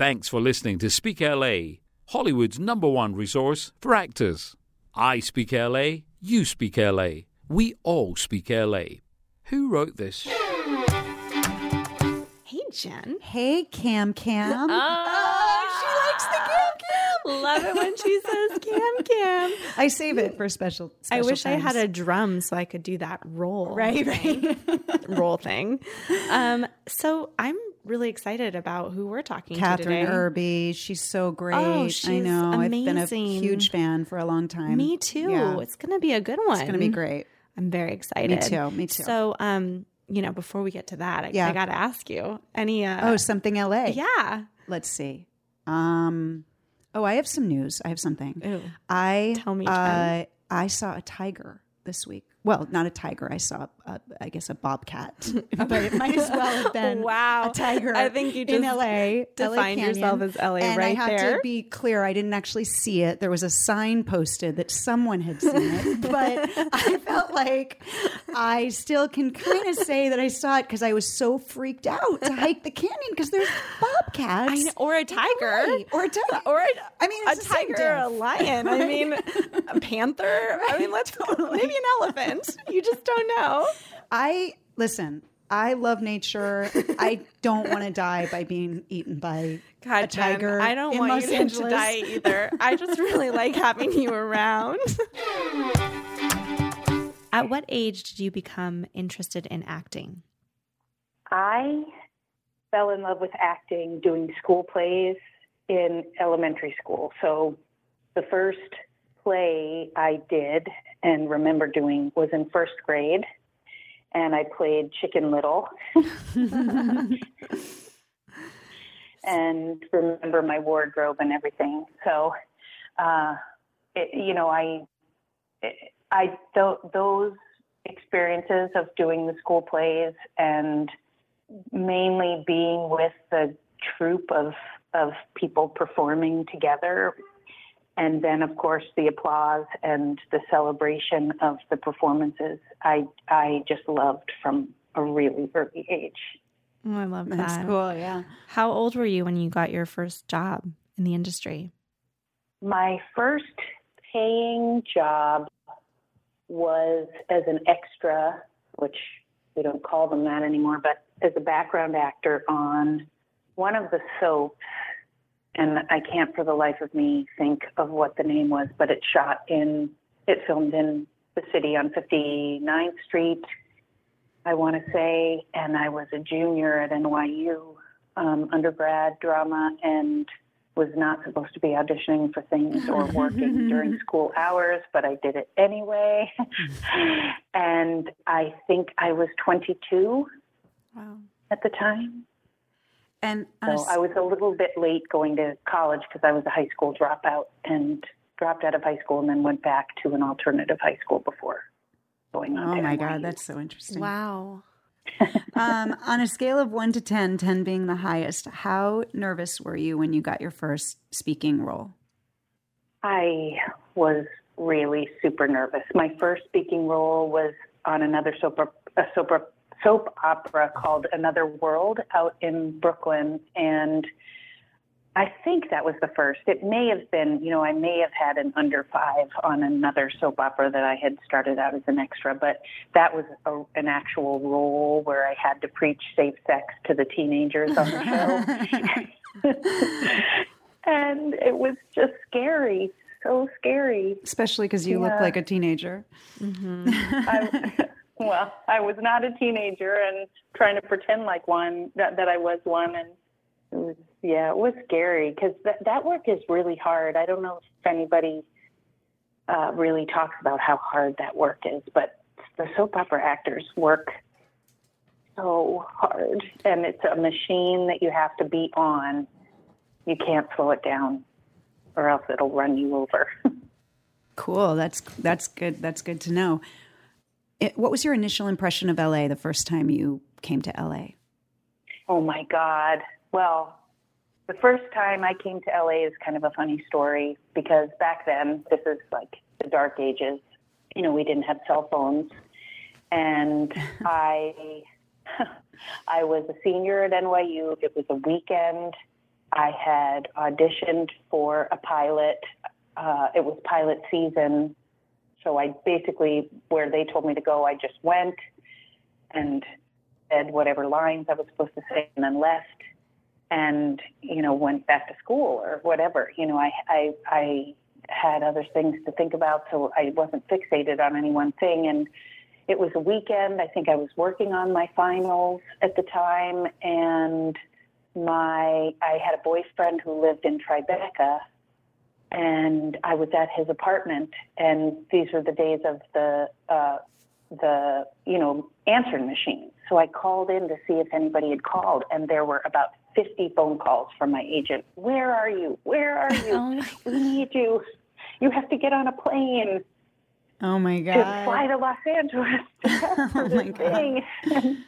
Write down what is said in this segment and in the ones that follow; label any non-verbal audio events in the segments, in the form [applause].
Thanks for listening to Speak LA, Hollywood's number one resource for actors. I speak LA, you speak LA, we all speak LA. Who wrote this? Hey, Jen. Hey, Cam Cam. [laughs] Oh, she likes the Cam Cam. Love it when she says Cam Cam. I save it for special. I special wish I had a drum so I could do that roll. right, right. [laughs] roll thing. Um, so I'm really excited about who we're talking to today. Kathryn. Erbe. She's so great. Oh, I she's know. I've been a huge fan for a long time. Me too. Yeah. It's going to be a good one. It's going to be great. I'm very excited. Me too, me too. So, um, you know, before we get to that, I, Yeah. I got to ask you any. Uh, Oh, something LA. yeah. Let's see. Um. Oh, I have some news. I have something. Ooh. I Tell me, Uh, I saw a tiger this week. Well, not a tiger. I saw, a, I guess, a bobcat, [laughs] [laughs] but it might as well have been Wow. a tiger. I think you just in LA defined LA yourself as LA and right I have there. to be clear. I didn't actually see it. There was a sign posted that someone had seen it, [laughs] but I felt like I still can kind of say that I saw it because I was so freaked out to hike the canyon because there's bobcats. I know, or a tiger. Or a tiger, Or a, I mean, a it's the same tiger, or a lion. I mean, a panther. I mean, let's maybe an elephant. You just don't know. I listen. I love nature. I don't want to die by being eaten by God, a tiger. Jen, I don't in want Los you to die either. I just really like having you around. At what age did you become interested in acting? I fell in love with acting doing school plays in elementary school. So the first play I did and remember doing was in first grade, and I played Chicken Little. [laughs] and remember my wardrobe and everything. So, uh, it, you know, I, I th- those experiences of doing the school plays and mainly being with the troupe of of people performing together and then of course the applause and the celebration of the performances i i just loved from a really early age Oh, I love That's that. cool. Yeah. How old were you when you got your first job in the industry? my first paying job was as an extra which we don't call them that anymore but as a background actor on one of the soaps and I can't for the life of me think of what the name was, but it shot in, it filmed in the city on 59th Street, I want to say, and I was a junior at NYU, um, undergrad drama, and was not supposed to be auditioning for things or [laughs] working during [laughs] school hours, but I did it anyway. [laughs] and I think I was 22 Wow. at the time. And So s- I was a little bit late going to college because I was a high school dropout and dropped out of high school and then went back to an alternative high school before going on. oh to my NYU. God, that's so interesting. Wow. [laughs] um, on a scale of one to 10, 10 being the highest, how nervous were you when you got your first speaking role? I was really super nervous. My first speaking role was on another soap op- a soap op- soap opera called Another World out in Brooklyn and I think that was the first. It may have been, you know, I may have had an under five on another soap opera that I had started out as an extra, but that was a, an actual role where I had to preach safe sex to the teenagers on the [laughs] show. [laughs] and it was just scary, so scary. Especially because you look like a teenager. Mm-hmm. I, [laughs] well, I was not a teenager and trying to pretend like one that, that I was one, and it was yeah, it was scary because that that work is really hard. I don't know if anybody uh, really talks about how hard that work is, but the soap opera actors work so hard, and it's a machine that you have to be on. You can't slow it down, or else it'll run you over. [laughs] Cool. That's that's good. That's good to know. It, what was your initial impression of LA the first time you came to LA? Oh my God. Well, the first time I came to LA is kind of a funny story because back then, this is like the dark ages, you know, we didn't have cell phones. And [laughs] I, [laughs] I was a senior at NYU. It was a weekend I had auditioned for a pilot. Uh, it was pilot season. So I basically, where they told me to go, I just went and said whatever lines I was supposed to say and then left and, you know, went back to school or whatever. You know, I, I, I had other things to think about, so I wasn't fixated on any one thing. And it was a weekend. I think I was working on my finals at the time, and my I had a boyfriend who lived in Tribeca, and I was at his apartment. And these were the days of the uh, the you know answering machine. So I called in to see if anybody had called, and there were about 50 phone calls from my agent. Where are you? Where are [laughs] you? Oh. we need you. You have to get on a plane Oh my to god. fly to Los Angeles [laughs] to test for [laughs] Oh this my God. thing.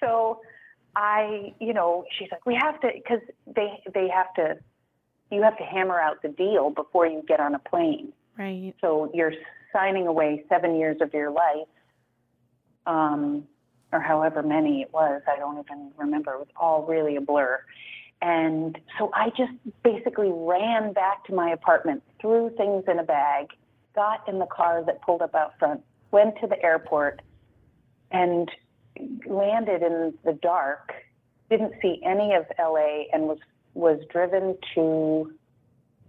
so I, you know, she's like, we have to, because they they have to, you have to hammer out the deal before you get on a plane. Right. So you're signing away seven years of your life, um, or however many it was. I don't even remember. It was all really a blur. And so I just basically ran back to my apartment, threw things in a bag, got in the car that pulled up out front, went to the airport, and landed in the dark. Didn't see any of LA and was was driven to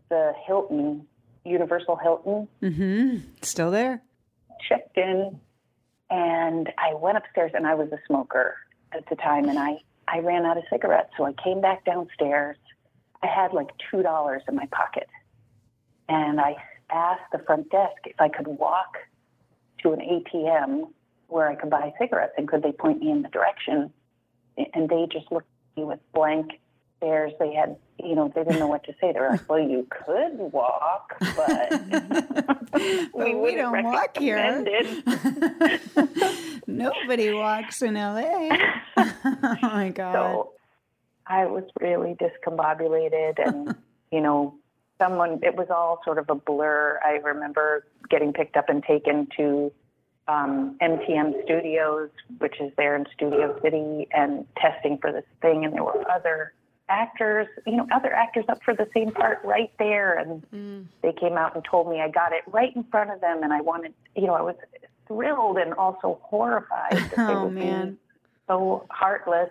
the Hilton, Universal Hilton, Mm-hmm. Still there? checked in and I went upstairs and I was a smoker at the time and I, I ran out of cigarettes. So I came back downstairs. I had like $2 in my pocket. And I asked the front desk if I could walk to an ATM where I could buy cigarettes and could they point me in the direction. And they just looked at me with blank stares. They had, you know, they didn't know what to say. They were like, well, you could walk, but [laughs] But we wouldn't don't walk here. [laughs] Nobody walks in LA. [laughs] oh my god. So I was really discombobulated and, you know, someone, it was all sort of a blur. I remember getting picked up and taken to um, MTM Studios, which is there in Studio City, and testing for this thing. And there were other actors, you know, other actors up for the same part right there. And they came out and told me I got it right in front of them. And I wanted, you know, I was thrilled and also horrified that they [laughs] Oh, would be man. so heartless,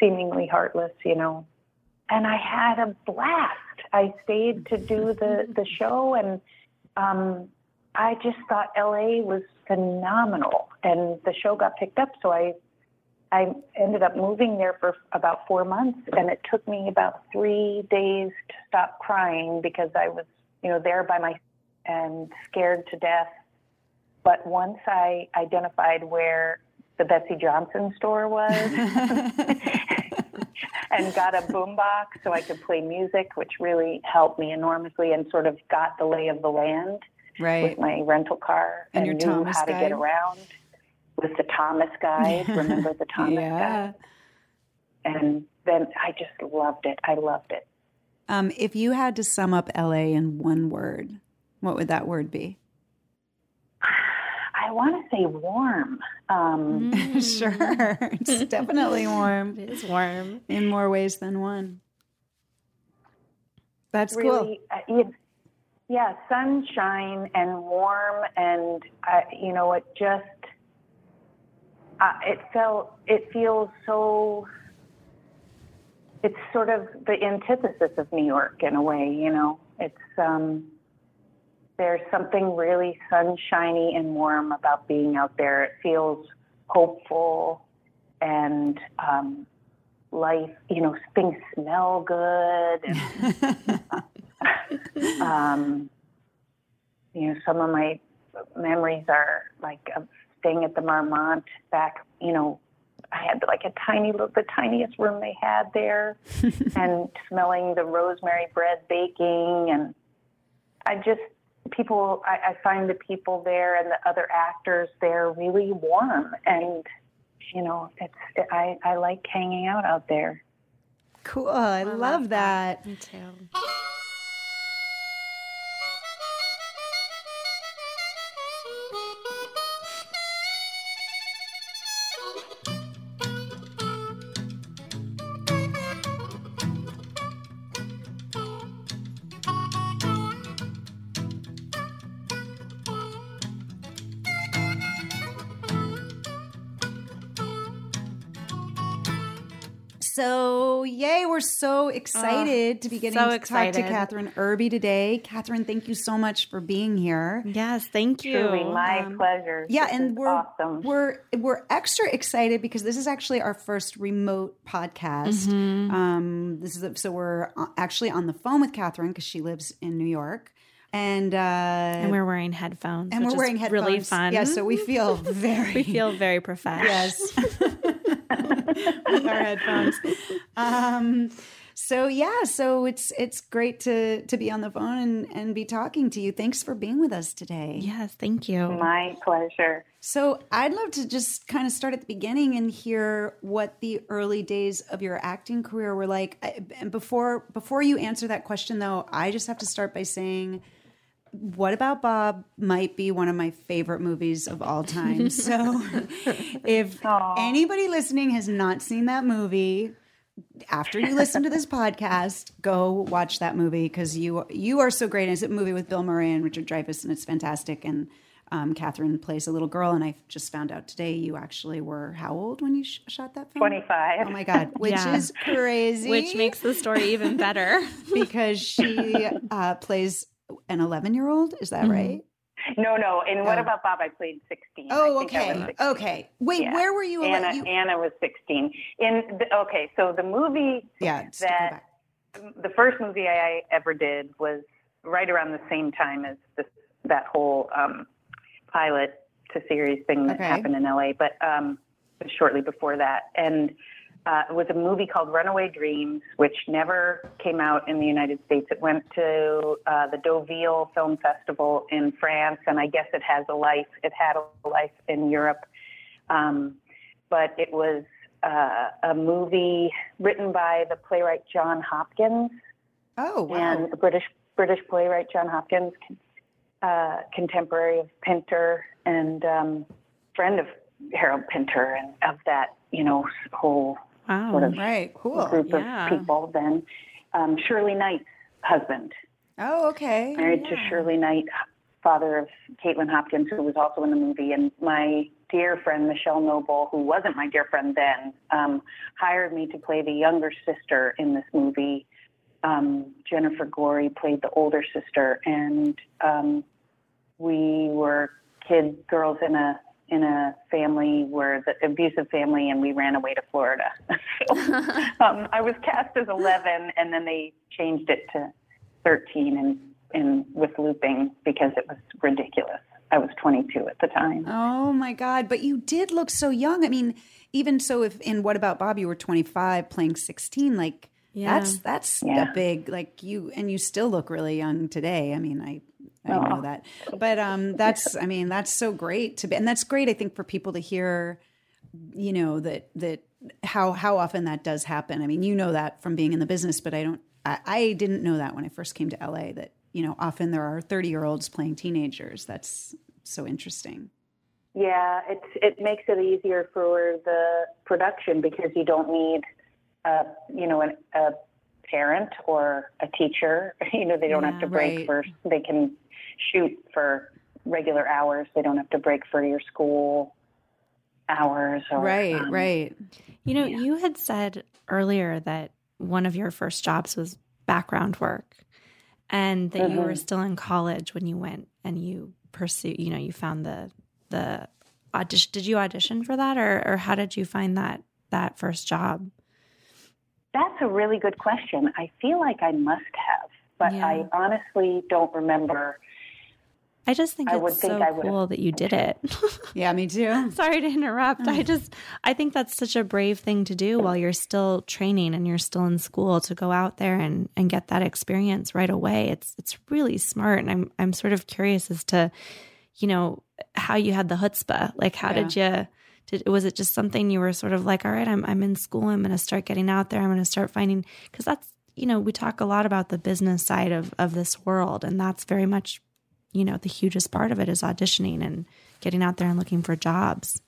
seemingly heartless, you know. And I had a blast. I stayed to do the [laughs] the show, and um, I just thought LA was phenomenal. And the show got picked up, so I I ended up moving there for about four months, and it took me about three days to stop crying because I was, you know, there by my and scared to death. But once I identified where the Betsey Johnson store was [laughs] and got a boombox so I could play music, which really helped me enormously and sort of got the lay of the land right. with my rental car And and, knew how to get around with the Thomas guide. [laughs] Remember the Thomas yeah. guide? And then I just loved it. I loved it. Um, if you had to sum up LA in one word, what would that word be? I want to say warm. Um, [laughs] sure. It's [laughs] definitely warm It is warm. in more ways than one. That's cool. really, uh, you- yeah, sunshine and warm, and uh, you know, it just uh, it felt it feels so. It's sort of the antithesis of New York in a way, you know. It's um, there's something really sunshiny and warm about being out there. It feels hopeful and um, life. You know, things smell good. And, [laughs] [laughs] um, you know, some of my memories are like of staying at the Marmont back, you know, I had like a tiny little, the tiniest room they had there [laughs] and smelling the rosemary bread baking. And I just, people, I, I find the people there and the other actors there really warm. And, you know, it's, I, I like hanging out out there. Cool. Oh, I love that. Me too. So, yay, we're so excited to be getting so to excited. talk to Kathryn Erbe today. Kathryn, thank you so much for being here. Yes, thank you. Truly, my Um, pleasure. Yeah, This and we're awesome. we're we're extra excited because this is actually our first remote podcast. Um, this is so we're uh, actually on the phone with Kathryn because she lives in New York, and uh, and we're wearing headphones. and which we're is wearing headphones. Really fun. Yeah, so we feel [laughs] very we feel very professional. yes [laughs] with our headphones. Um, so yeah, so it's it's great to to be on the phone and and be talking to you. Thanks for being with us today. Yes, thank you. my pleasure. So I'd love to just kind of start at the beginning and hear what the early days of your acting career were like. I- And before before you answer that question, though, I just have to start by saying, "What about Bob?" might be one of my favorite movies of all time. [laughs] So if Aw. anybody listening has not seen that movie. After you listen to this podcast, go watch that movie because you you are so great. It's a movie with Bill Murray and Richard Dreyfuss, and it's fantastic. And um, Kathryn plays a little girl, and I just found out today you actually were how old when you sh- shot that film? 25. Oh my god, which Yeah. is crazy. Which makes the story even better. [laughs] because she uh, plays an eleven-year-old. Is that right? No, no. And what Oh. about Bob? I played 16. I Oh, think I was okay, 16. okay. Wait, Yeah. where were you? Anna, you Anna was 16. In the, okay, so the movie, yeah, just to go that- the first movie I ever did was right around the same time as this, that whole um, pilot to series thing that Okay. happened in LA, but um, shortly before that. And uh, it was a movie called Runaway Dreams, which never came out in the United States. It went to uh, the Deauville Film Festival in France, and I guess it has a life. It had a life in Europe, um, but it was uh, a movie written by the playwright John Hopkins Oh wow. and British British playwright John Hopkins, uh, contemporary of Pinter and um, friend of Harold Pinter and of that you know whole Wow. sort of right, cool. group Yeah. of people. Then um, Shirley Knight's husband, Oh, okay. married to Shirley Knight, father of Kaitlin Hopkins, who was also in the movie, and my dear friend Michelle Noble, who wasn't my dear friend then, um, hired me to play the younger sister in this movie. Um, Jennifer Gorey played the older sister, and um, we were kids, girls in a in a family where the abusive family, and we ran away to Florida. [laughs] so, um, I was cast as 11, and then they changed it to 13 and, and with looping because it was ridiculous. I was 22 at the time. Oh my God. But you did look so young. I mean, even so if in What About Bob you were 25 playing 16, like Yeah. that's that's Yeah. a big like you and you still look really young today. I mean, I I Aw. know that. But um [laughs] that's I mean, that's so great to be and that's great I think for people to hear you know that that how how often that does happen. I mean, you know that from being in the business, but I don't I, I didn't know that when I first came to LA that, you know, often there are 30-year-olds playing teenagers. That's so interesting. Yeah, it it makes it easier for the production because you don't need, uh, you know, an, a parent or a teacher. [laughs] You know, they don't have to break right. for. They can shoot for regular hours. They don't have to break for your school hours. Or, Right, um, right. You know, Yeah. you had said earlier that one of your first jobs was background work and that you were Mhm. still in college when you went and you pursued, you know, you found the the audition. Did you audition for that or or how did you find that that first job? That's a really good question. I feel like I must have, but Yeah. I honestly don't remember. I just think I would it's think so I would've- cool that you did it. [laughs] Yeah, me too. Sorry to interrupt. Mm. I just I think that's such a brave thing to do while you're still training and you're still in school to go out there and and get that experience right away. It's it's really smart and I'm I'm sort of curious as to you know how you had the chutzpah. Like how did you did was it just something you were sort of like all right, I'm I'm in school, I'm going to start getting out there, I'm going to start finding cuz that's you know, we talk a lot about the business side of of this world and that's very much you know, the hugest part of it is auditioning and getting out there and looking for jobs.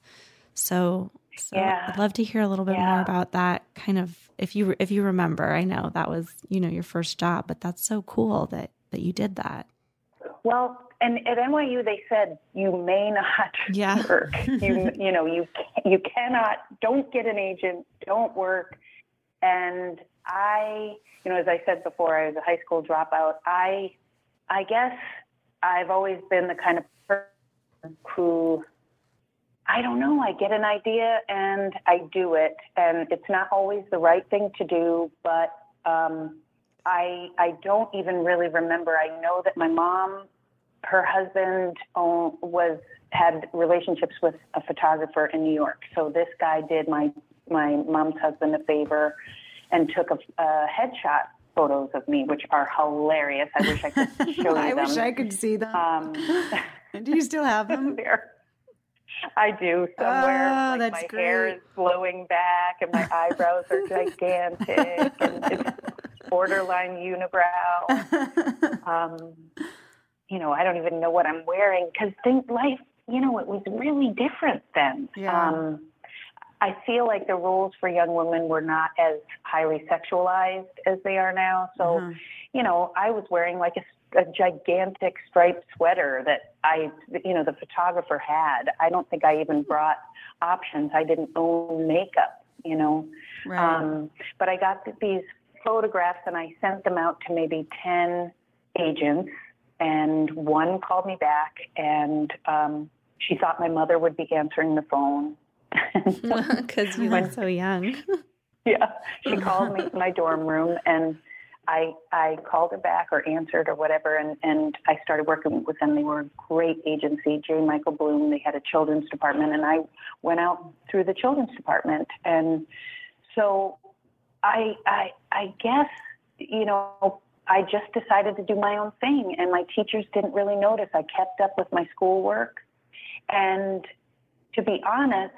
So, so Yeah. I'd love to hear a little bit more about that kind of if you if you remember. I know that was, you know, your first job, but that's so cool that that you did that. Well, and at NYU they said you may not [laughs] Yeah. work. You you know you you cannot don't get an agent, don't work, and I, you know, as I said before, I was a high school dropout. I, I guess I've always been the kind of person who, I don't know, I get an idea and I do it, and it's not always the right thing to do, but um, I, I don't even really remember. I know that my mom, her husband was had relationships with a photographer in New York. So this guy did my my mom's husband a favor and took a, a headshot photos of me, which are hilarious. I wish I could [laughs] show you I them. wish I could see them. Um, [laughs] do you still have them? [laughs] there. I do somewhere. Oh, like that's my hair is blowing back, and my eyebrows are gigantic, and it's borderline unibrow. Um, you know, I don't even know what I'm wearing because life. You know, it was really different then. Yeah. Um, I feel like the roles for young women were not as highly sexualized as they are now. So, Mhm. you know, I was wearing like a, a gigantic striped sweater that I, you know, the photographer had. I don't think I even brought options. I didn't own makeup, you know. Right. Um, but I got these photographs and I sent them out to maybe 10 agents, and one called me back and um, she thought my mother would be answering the phone. [laughs] [laughs] [laughs] Because you look so young. yeah, she called me in my dorm room and I I called her back or answered or whatever and and I started working with them. They were a great agency, J. Michael Bloom. They had a children's department and I went out through the children's department and so I I I guess you know I just decided to do my own thing and my teachers didn't really notice. I kept up with my schoolwork and to be honest,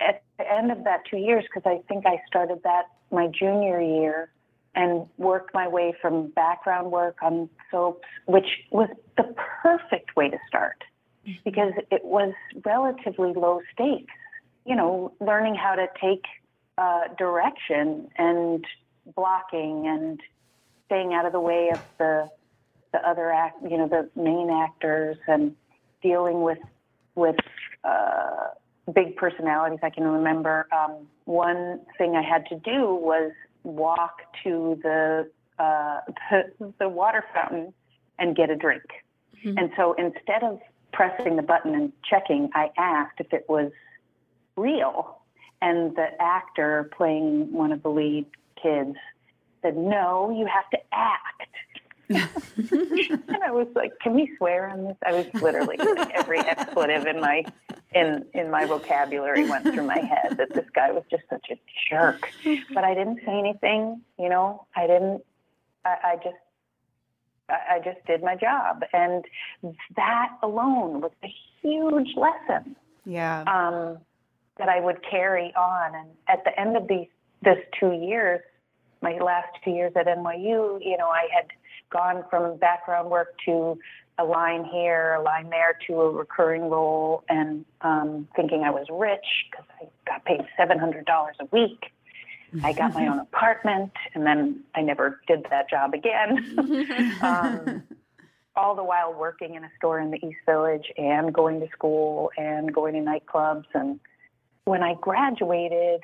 at the end of that two years, because I think I started that my junior year and worked my way from background work on soaps, which was the perfect way to start because it was relatively low stakes. You know, learning how to take uh, direction and blocking and staying out of the way of the the other act, you know, the main actors and dealing with with uh, big personalities. I can remember um, one thing I had to do was walk to the, uh, the [laughs] the water fountain and get a drink. And so instead of pressing the button and checking, I asked if it was real. And the actor playing one of the lead kids said, "No, you have to act." [laughs] and I was like, "Can we swear on this?" I was literally like, every expletive in my in in my vocabulary went through my head that this guy was just such a jerk. But I didn't say anything. You know, I didn't. I, I just I I just did my job, and that alone was a huge lesson yeah. um, that I would carry on. And at the end of these this two years, my last two years at NYU, you know, I had gone from background work to a line here, a line there, to a recurring role, and um, thinking I was rich because I got paid seven hundred dollars a week. I got my own [laughs] apartment, and then I never did that job again. [laughs] um, all the while working in a store in the East Village and going to school and going to nightclubs. And when I graduated,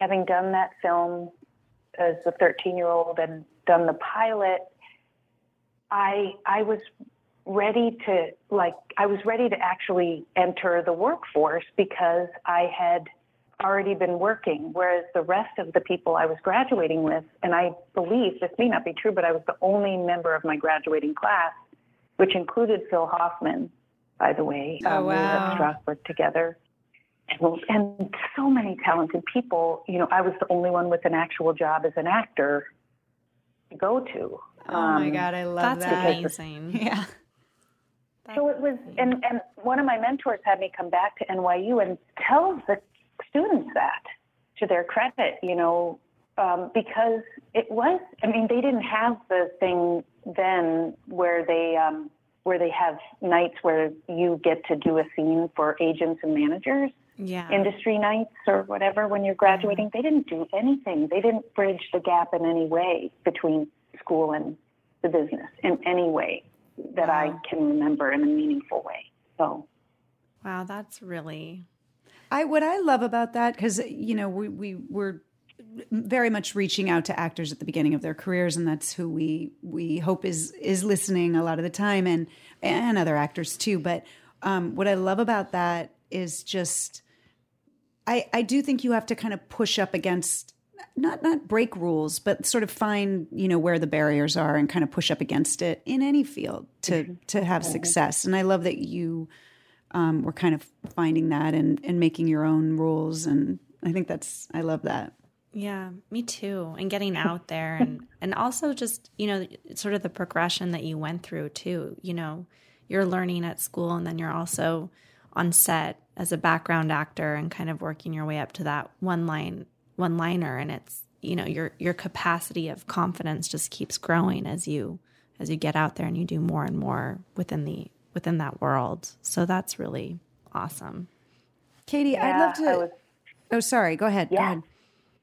having done that film as a 13 year old and done the pilot, I I was ready to like I was ready to actually enter the workforce because I had already been working, whereas the rest of the people I was graduating with, and I believe this may not be true, but I was the only member of my graduating class, which included Phil Hoffman, by the way. Oh, Um, We were at Strasberg together. And, and so many talented people. You know, I was the only one with an actual job as an actor to go to. oh my Um, God, I love that. That's that. amazing. [laughs] Yeah. So it was, and, and one of my mentors had me come back to NYU and tell the students that to their credit, you know, um, because it was, I mean, they didn't have the thing then where they, um, where they have nights where you get to do a scene for agents and managers, Yeah. industry nights or whatever when you're graduating. They didn't do anything. They didn't bridge the gap in any way between school and the business in any way that I can remember in a meaningful way. So wow, that's really I what I love about that because you know we we we're very much reaching out to actors at the beginning of their careers, and that's who we we hope is is listening a lot of the time, and and other actors too. But um, what I love about that is just I I do think you have to kind of push up against not not break rules, but sort of find you know where the barriers are and kind of push up against it in any field to mm-hmm. to have success. And I love that you um, were kind of finding that and and making your own rules. And I think that's I love that. Yeah, me too. And getting out there and [laughs] and also just, you know, sort of the progression that you went through too. You know, you're learning at school and then you're also on set as a background actor and kind of working your way up to that one line one liner and it's, you know, your your capacity of confidence just keeps growing as you as you get out there and you do more and more within the within that world. So that's really awesome. Katie, yeah, I'd love to was, Oh, sorry. Go ahead. Yeah. Go ahead.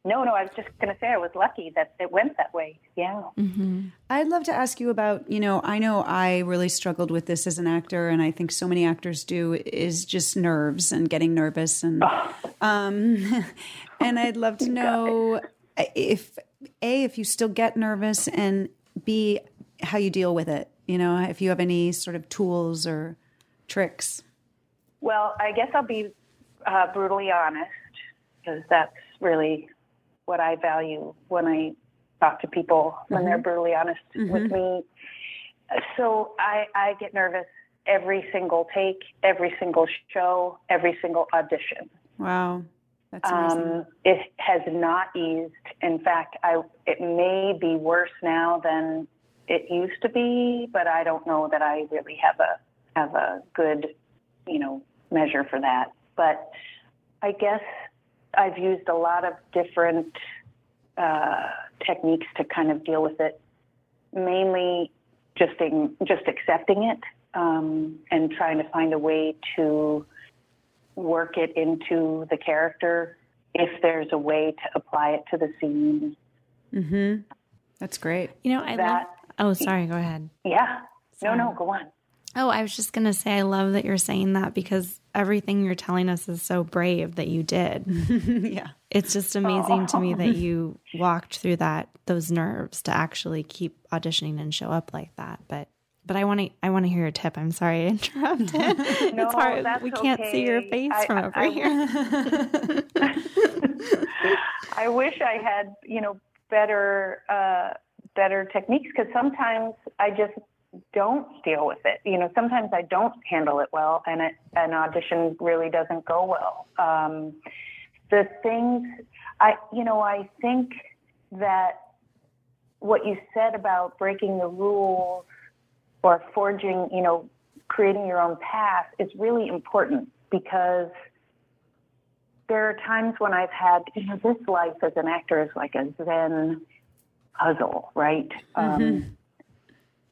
No, no, I was just going to say I was lucky that it went that way. Yeah. Mm-hmm. I'd love to ask you about, you know, I know I really struggled with this as an actor, and I think so many actors do, is just nerves and getting nervous. And, oh. um, [laughs] and I'd love to [laughs] know if, A, if you still get nervous, and B, how you deal with it. You know, if you have any sort of tools or tricks. Well, I guess I'll be uh, brutally honest because that's really what I value when I talk to people when mm-hmm. they're brutally honest mm-hmm. with me. So I, I get nervous every single take, every single show, every single audition. Wow. That's amazing. Um, it has not eased. In fact, I it may be worse now than it used to be, but I don't know that I really have a have a good, you know, measure for that. But I guess I've used a lot of different uh, techniques to kind of deal with it. Mainly, just in, just accepting it um, and trying to find a way to work it into the character. If there's a way to apply it to the scene. Mm-hmm. That's great. You know, I that, love. Oh, sorry. Go ahead. Yeah. Sorry. No, no. Go on. Oh, I was just going to say, I love that you're saying that because everything you're telling us is so brave that you did. [laughs] yeah. It's just amazing to me that you walked through that, those nerves to actually keep auditioning and show up like that. But, but I want to, I want to hear your tip. I'm sorry I [laughs] interrupted. no, [laughs] it's hard. We can't okay. see your face I, from over I, here. I wish I had, you know, better, uh, better techniques because sometimes I just don't deal with it. You know, sometimes I don't handle it well, and it, an audition really doesn't go well. Um, the things I, you know, I think that what you said about breaking the rules or forging, you know, creating your own path is really important because there are times when I've had, you know, this life as an actor is like a Zen puzzle, right? Mm-hmm. Um,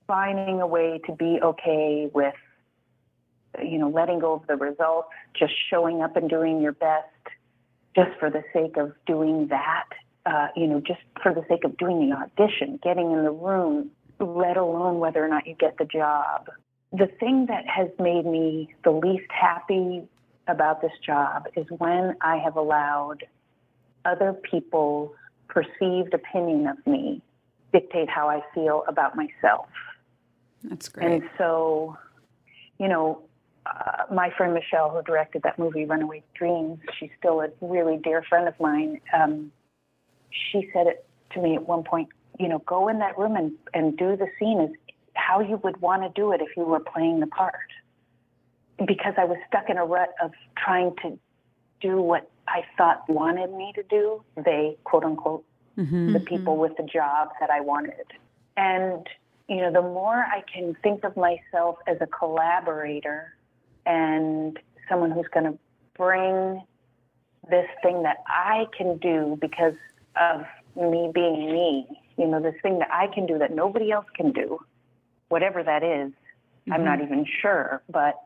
finding a way to be okay with, you know, letting go of the results, just showing up and doing your best just for the sake of doing that, uh, you know, just for the sake of doing the audition, getting in the room, let alone whether or not you get the job. The thing that has made me the least happy about this job is when I have allowed other people's perceived opinion of me dictate how I feel about myself. That's great. And so, you know, uh, my friend Michelle, who directed that movie, Runaway Dreams, she's still a really dear friend of mine. Um, she said it to me at one point, you know, go in that room and, and do the scene as how you would want to do it if you were playing the part. Because I was stuck in a rut of trying to do what I thought wanted me to do, they, quote unquote, mm-hmm. the people with the job that I wanted. And you know, the more I can think of myself as a collaborator and someone who's going to bring this thing that I can do because of me being me, you know, this thing that I can do that nobody else can do, whatever that is, mm-hmm. I'm not mm-hmm. even sure, but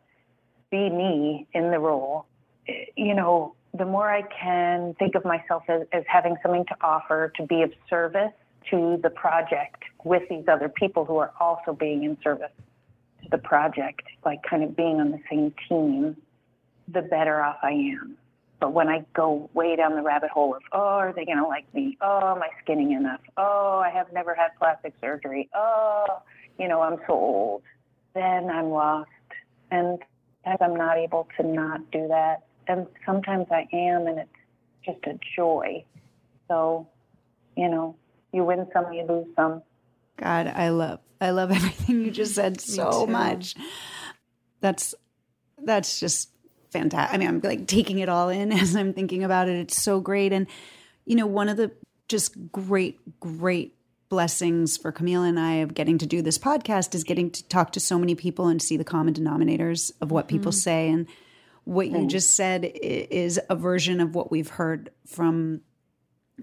be me in the role, you know, the more I can think of myself as, as having something to offer, to be of service to the project with these other people who are also being in service to the project, like kind of being on the same team, the better off I am. But when I go way down the rabbit hole of, oh, are they going to like me? Oh, am I skinny enough? Oh, I have never had plastic surgery. Oh, you know, I'm so old. Then I'm lost. And I'm not able to not do that. And sometimes I am, and it's just a joy. So, you know, you win some, you lose some. God, I love I love [laughs] everything you just said [laughs] so much. That's that's just fantastic. I mean, I'm like taking it all in [laughs] as I'm thinking about it. It's so great. And you know, one of the just great, great blessings for Camille and I of getting to do this podcast is getting to talk to so many people and see the common denominators of what mm-hmm. people say. And what you mm. just said is a version of what we've heard from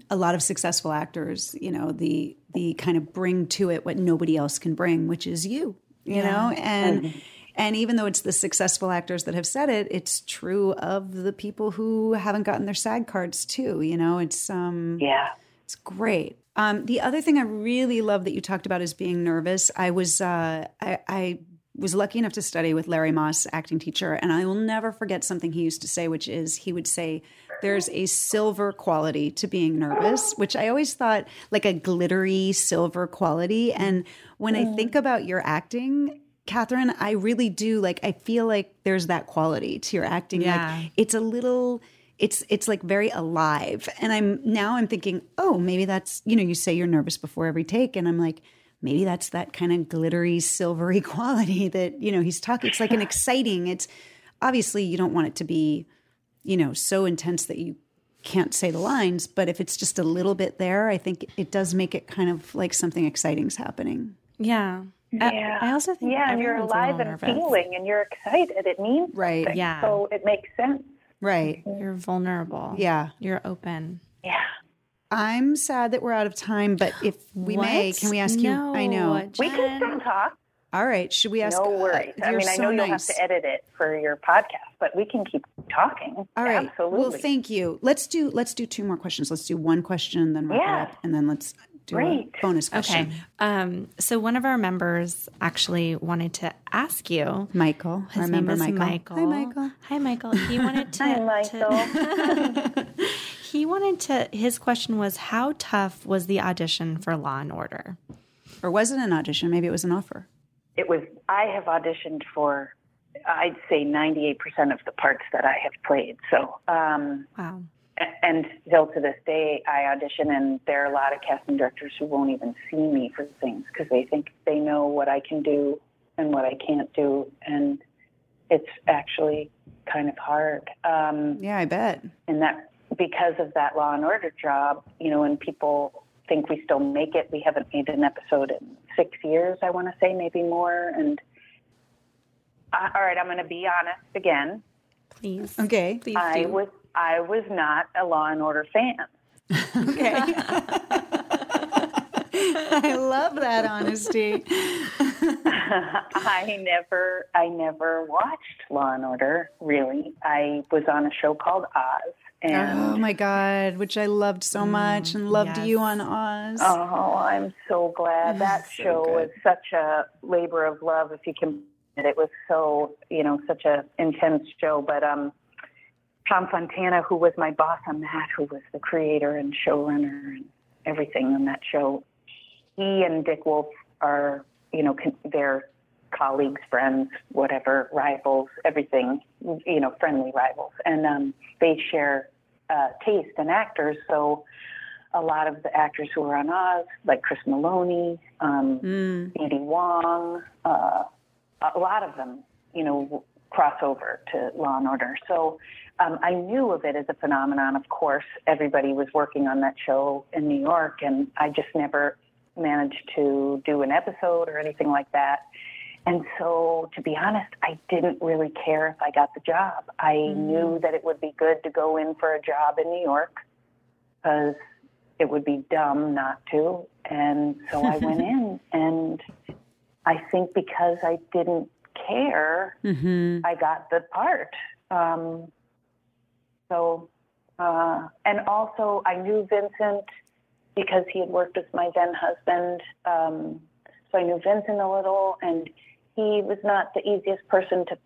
a lot of successful actors, you know, the the kind of bring to it what nobody else can bring, which is you, you yeah. know, and mm-hmm. and even though it's the successful actors that have said it, it's true of the people who haven't gotten their SAG cards too. You know, it's um, yeah, it's great. Um, the other thing I really love that you talked about is being nervous. I was uh, I, I was lucky enough to study with Larry Moss, acting teacher, and I will never forget something he used to say, which is he would say, there's a silver quality to being nervous, which I always thought like a glittery silver quality. And when I think mm. about your acting, Kathryn, I really do like, I feel like there's that quality to your acting. Yeah. Like it's a little, it's it's like very alive and i'm now i'm thinking oh maybe that's you know you say you're nervous before every take and i'm like maybe that's that kind of glittery silvery [laughs] quality that you know he's talking it's like an exciting it's obviously you don't want it to be you know, so intense that you can't say the lines, but if it's just a little bit there, I think it does make it kind of like something exciting's happening. Yeah. Yeah. I, I also think yeah, and you're alive and nervous. feeling, and you're excited. It means right. Something. Yeah. So it makes sense. Right. You're vulnerable. Yeah. You're open. Yeah. I'm sad that we're out of time, but if we what? may, can we ask no, you? I know Jen. we can still talk. All right. Should we ask? No worries. Uh, I mean, so I know you'll have to edit it for your podcast, but we can keep talking. All right. Absolutely. Well, thank you. Let's do let's do two more questions. Let's do one question, then wrap yeah. it up, and then let's do Great. a bonus question. Okay. Um, so one of our members actually wanted to ask you, Michael. His name is Michael. Michael. Hi, Michael. Hi, Michael. He [laughs] wanted to. Hi, Michael. To, [laughs] [laughs] he wanted to. His question was, how tough was the audition for Law and Order? Or was it an audition? Maybe it was an offer it was I have auditioned for I'd say 98% of the parts that I have played. So um, wow. And still to this day, I audition, and there are a lot of casting directors who won't even see me for things because they think they know what I can do and what I can't do, and it's actually kind of hard. Um, yeah, I bet. And that because of that Law and Order job, you know, and people think we still make it. We haven't made an episode in six years, I want to say, maybe more. And uh, all right, I'm going to be honest again. Please. Okay. Please I do. was I was not a Law and Order fan. okay. [laughs] I love that honesty. [laughs] I never I never watched Law and Order really. I was on a show called Oz and oh my God, which I loved so much and loved yes. you on Oz. Oh, I'm so glad. That so show good. was such a labor of love, if you can. It was so, you know, such a intense show. But um, Tom Fontana, who was my boss on that, who was the creator and showrunner and everything on that show, he and Dick Wolf are, you know, they're colleagues, friends, whatever, rivals, everything, you know, friendly rivals. And um, they share uh, taste in actors. So a lot of the actors who are on Oz, like Chris Meloni, um, mm. B.D. Wong, uh, a lot of them, you know, cross over to Law and Order. So um, I knew of it as a phenomenon. Of course, everybody was working on that show in New York, and I just never managed to do an episode or anything like that. And so, to be honest, I didn't really care if I got the job. I mm. knew that it would be good to go in for a job in New York because it would be dumb not to. And so I [laughs] went in, and I think because I didn't care, mm-hmm. I got the part. Um, so, uh, and also I knew Vincent because he had worked with my then husband. Um, so I knew Vincent a little, and he was not the easiest person to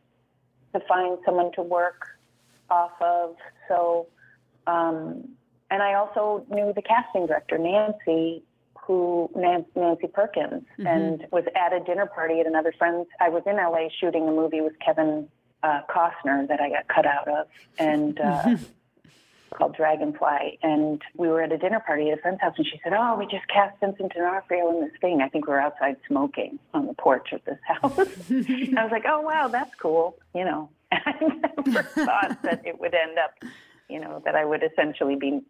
to find someone to work off of. So, um, and I also knew the casting director, Nancy, who Nancy Perkins, mm-hmm. and was at a dinner party at another friend's. I was in LA shooting a movie with Kevin uh, Costner that I got cut out of, and uh, [laughs] called Dragonfly. And we were at a dinner party at a friend's house, and she said, "Oh, we just cast Vincent D'Onofrio in this thing." I think we're outside smoking on the porch of this house. [laughs] I was like, "Oh, wow, that's cool," you know. [laughs] I never thought that it would end up, you know, that I would essentially be,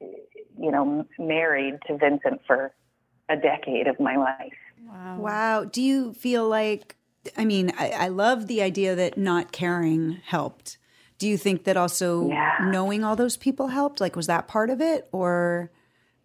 you know, married to Vincent for a decade of my life. Wow. Wow. Do you feel like, I mean, I, I love the idea that not caring helped. Do you think that also yeah. knowing all those people helped? Like, was that part of it or?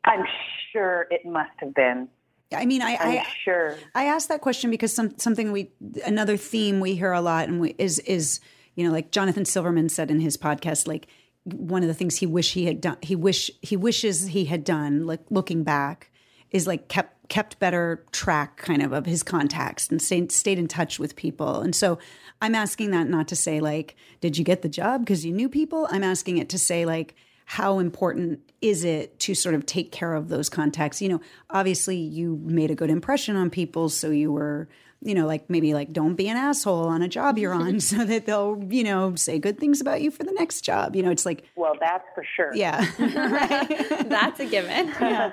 I'm sure it must have been. I mean, I, I'm I sure I asked that question because some something we another theme we hear a lot and we, is is you know like Jonathan Silverman said in his podcast like one of the things he wish he had done he wish he wishes he had done like looking back is like kept kept better track kind of of his contacts and stayed stayed in touch with people and so I'm asking that not to say like did you get the job because you knew people I'm asking it to say like how important is it to sort of take care of those contacts? You know, obviously you made a good impression on people, so you were, you know, like maybe like don't be an asshole on a job you're on [laughs] so that they'll, you know, say good things about you for the next job. You know, it's like Well, that's for sure. Yeah. [laughs] right. [laughs] that's a given. Yeah.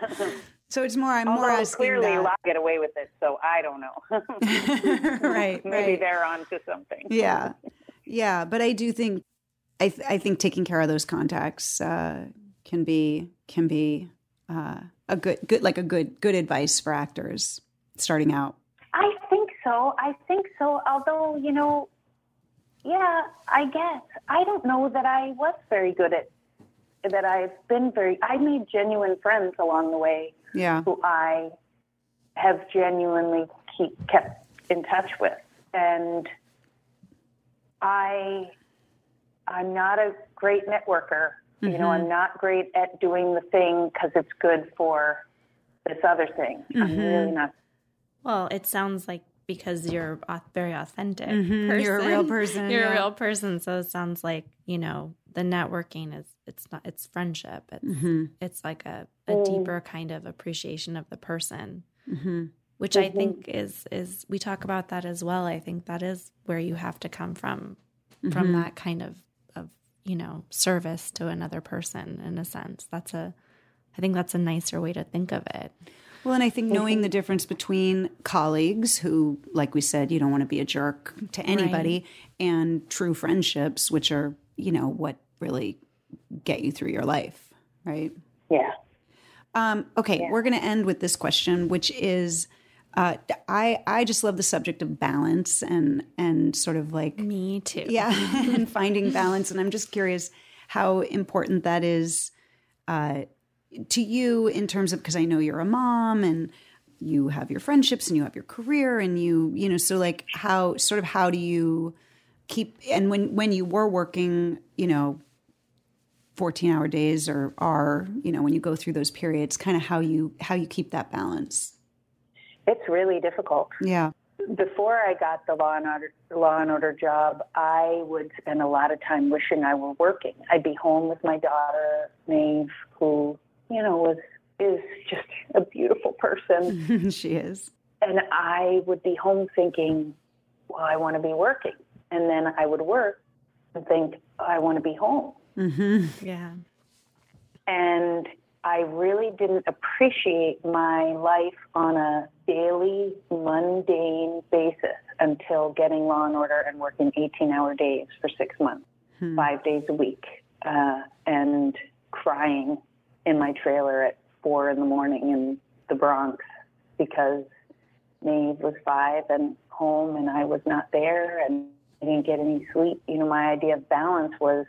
So it's more. I'm Although more asking. Clearly, that. a lot get away with it. So I don't know. [laughs] right. [laughs] Maybe right. they're onto something. Yeah, [laughs] yeah. But I do think I, th- I think taking care of those contacts uh, can be can be uh, a good good like a good good advice for actors starting out. I think so. I think so. Although you know, yeah, I guess I don't know that I was very good at that. I've been very. I made genuine friends along the way. Yeah, who I have genuinely keep kept in touch with, and I I'm not a great networker. Mm-hmm. You know, I'm mm-hmm. not great at doing the thing because it's good for this other thing. Mm-hmm. I'm really not. Well, it sounds like because you're a very authentic mm-hmm. person. You're a real person. [laughs] You're yeah. a real person. So it sounds like, you know, the networking is it's not it's friendship. It's mm-hmm. it's like a, a mm. deeper kind of appreciation of the person. Mm-hmm. Which I think is is we talk about that as well. I think that is where you have to come from from that kind of of you know, service to another person in a sense. That's a, I think that's a nicer way to think of it. Well, and I think knowing the difference between colleagues who, like we said, you don't want to be a jerk to anybody, right. and true friendships, which are, you know, what really get you through your life, right? Yeah. Um, okay, yeah. we're going to end with this question, which is uh, I I just love the subject of balance and and sort of like me too. Yeah, [laughs] and finding balance. And I'm just curious how important that is uh, to you in terms of because I know you're a mom and you have your friendships and you have your career and you you know so like how sort of how do you keep and when when you were working you know 14 hour days or are you know when you go through those periods kind of how you how you keep that balance it's really difficult. Yeah. Before I got the law and order law and order job, I would spend a lot of time wishing I were working. I'd be home with my daughter, Maeve, who, you know, was is just a beautiful person. [laughs] she is. And I would be home thinking, well, I want to be working. And then I would work and think, oh, I want to be home. Mm-hmm. Yeah. And I really didn't appreciate my life on a daily, mundane basis until getting Law and Order and working 18 hour days for six months, hmm. five days a week, uh, and crying in my trailer at four in the morning in the Bronx because Maeve was five and home and I was not there and I didn't get any sleep. You know, my idea of balance was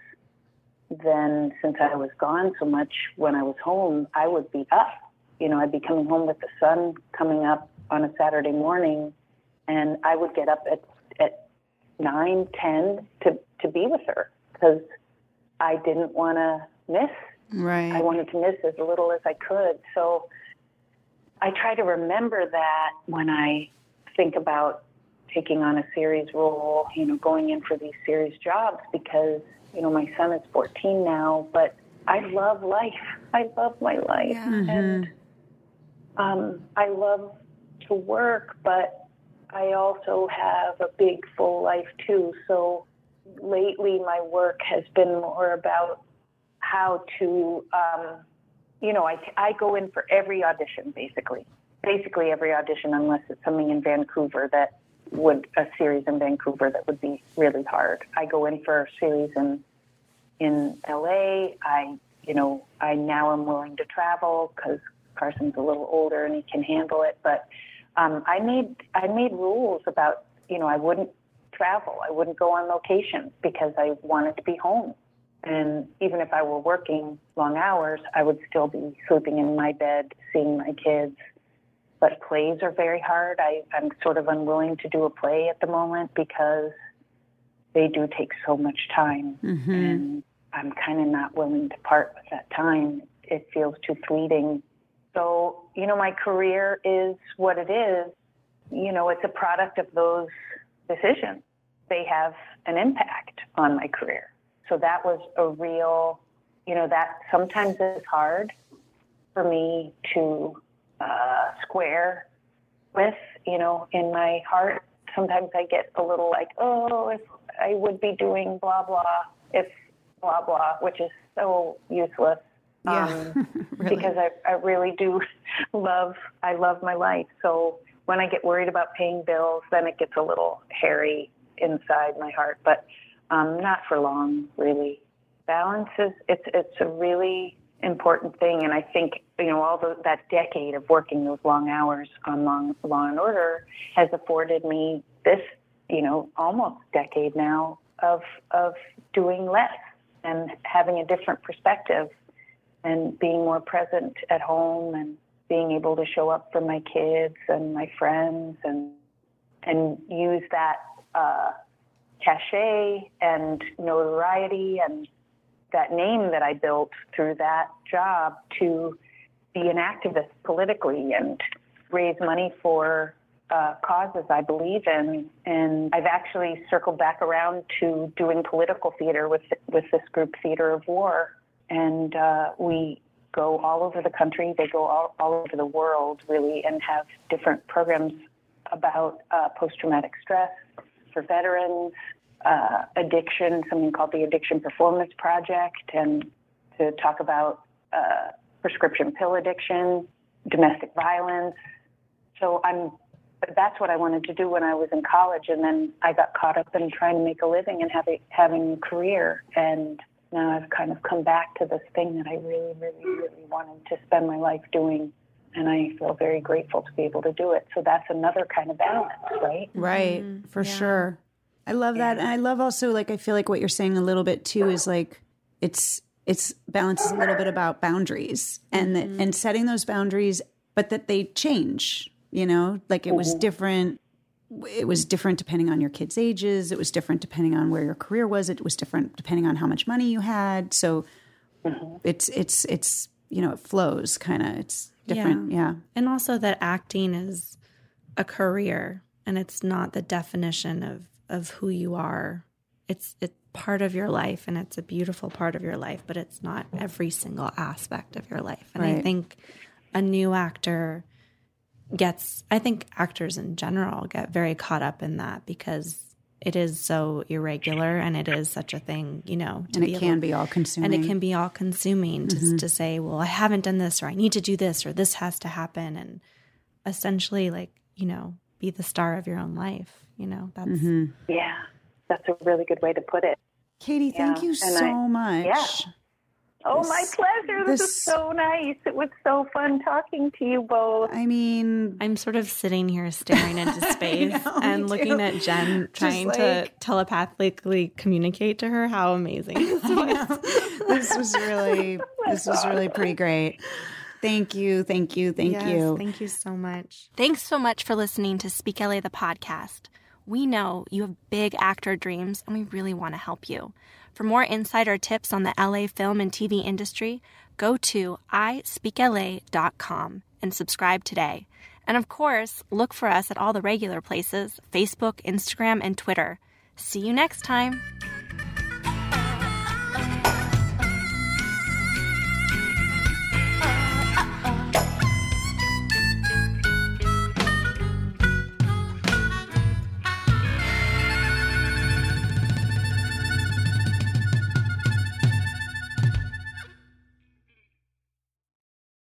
then since I was gone so much when I was home, I would be up. You know, I'd be coming home with the sun coming up on a Saturday morning, and I would get up at at nine, ten to to be with her because I didn't want to miss. Right. I wanted to miss as little as I could. So I try to remember that when I think about taking on a series role, you know, going in for these series jobs because you know, my son is 14 now, but I love life. I love my life. Yeah. And um, I love to work, but I also have a big full life too. So lately, my work has been more about how to, um, you know, I, I go in for every audition basically, basically every audition, unless it's something in Vancouver that would a series in Vancouver that would be really hard. I go in for a series in in LA. I, you know, I now am willing to travel because Carson's a little older and he can handle it. But um, I made I made rules about, you know, I wouldn't travel. I wouldn't go on location because I wanted to be home. And even if I were working long hours, I would still be sleeping in my bed, seeing my kids. But plays are very hard. I, I'm sort of unwilling to do a play at the moment because they do take so much time. Mm-hmm. And I'm kind of not willing to part with that time. It feels too fleeting. So, you know, my career is what it is. You know, it's a product of those decisions. They have an impact on my career. So that was a real, you know, that sometimes is hard for me to uh, square with, you know, in my heart. Sometimes I get a little like, oh, if I would be doing blah, blah, if blah, blah, which is so useless. Yeah, Um, [laughs] really. because I, I really do [laughs] love I love my life. So when I get worried about paying bills, then it gets a little hairy inside my heart. But um, not for long, really. Balance is it's it's a really important thing, and I think you know all the, that decade of working those long hours on long Law and Order has afforded me this you know almost decade now of of doing less and having a different perspective and being more present at home and being able to show up for my kids and my friends and and use that uh, cachet and notoriety and that name that I built through that job to be an activist politically and raise money for uh, causes I believe in. And I've actually circled back around to doing political theater with with this group, Theater of War, and uh, we go all over the country. They go all, all over the world, really, and have different programs about uh, post-traumatic stress for veterans, uh, addiction, something called the Addiction Performance Project, and to talk about uh, prescription pill addiction, domestic violence. So I'm. That's what I wanted to do when I was in college, and then I got caught up in trying to make a living and having having a career. And now I've kind of come back to this thing that I really, really, really wanted to spend my life doing, and I feel very grateful to be able to do it. So that's another kind of balance, right? Right, Mhm. for Yeah. sure. I love that. And I love also like I feel like what you're saying a little bit too is like it's it's balance is a little bit about boundaries and that mm-hmm. and setting those boundaries but that they change, you know? Like it was mm-hmm. different it was different depending on your kids' ages, it was different depending on where your career was, it was different depending on how much money you had. So mm-hmm. it's it's it's you know, it flows kind of. It's different. yeah. And also that acting is a career and it's not the definition of of who you are. It's it's part of your life and it's a beautiful part of your life, but it's not every single aspect of your life. And I think a new actor gets I think actors in general get very caught up in that because it is so irregular and it is such a thing, you know, to and be it able- can be all consuming. and it can be all consuming to, to say well i haven't done this or i need to do this or this has to happen and essentially like you know be the star of your own life you know that's Mm-hmm. Yeah, that's a really good way to put it. Katie, thank you and so I- much. yeah. Oh, This- my pleasure. This, this- is so nice. It was so fun talking to you both. I mean, i'm sort of sitting here staring into [laughs] space know, and looking too. at jen trying to telepathically communicate to her how amazing [laughs] this was this was really [laughs] this was really pretty great. Thank you, thank you, thank Yes, you. thank you so much Thanks so much for listening to Speak LA the podcast. We know you have big actor dreams and we really want to help you. For more insider tips on the LA film and TV industry, go to ispeakla.com and subscribe today. And of course, look for us at all the regular places Facebook, Instagram, and Twitter. See you next time.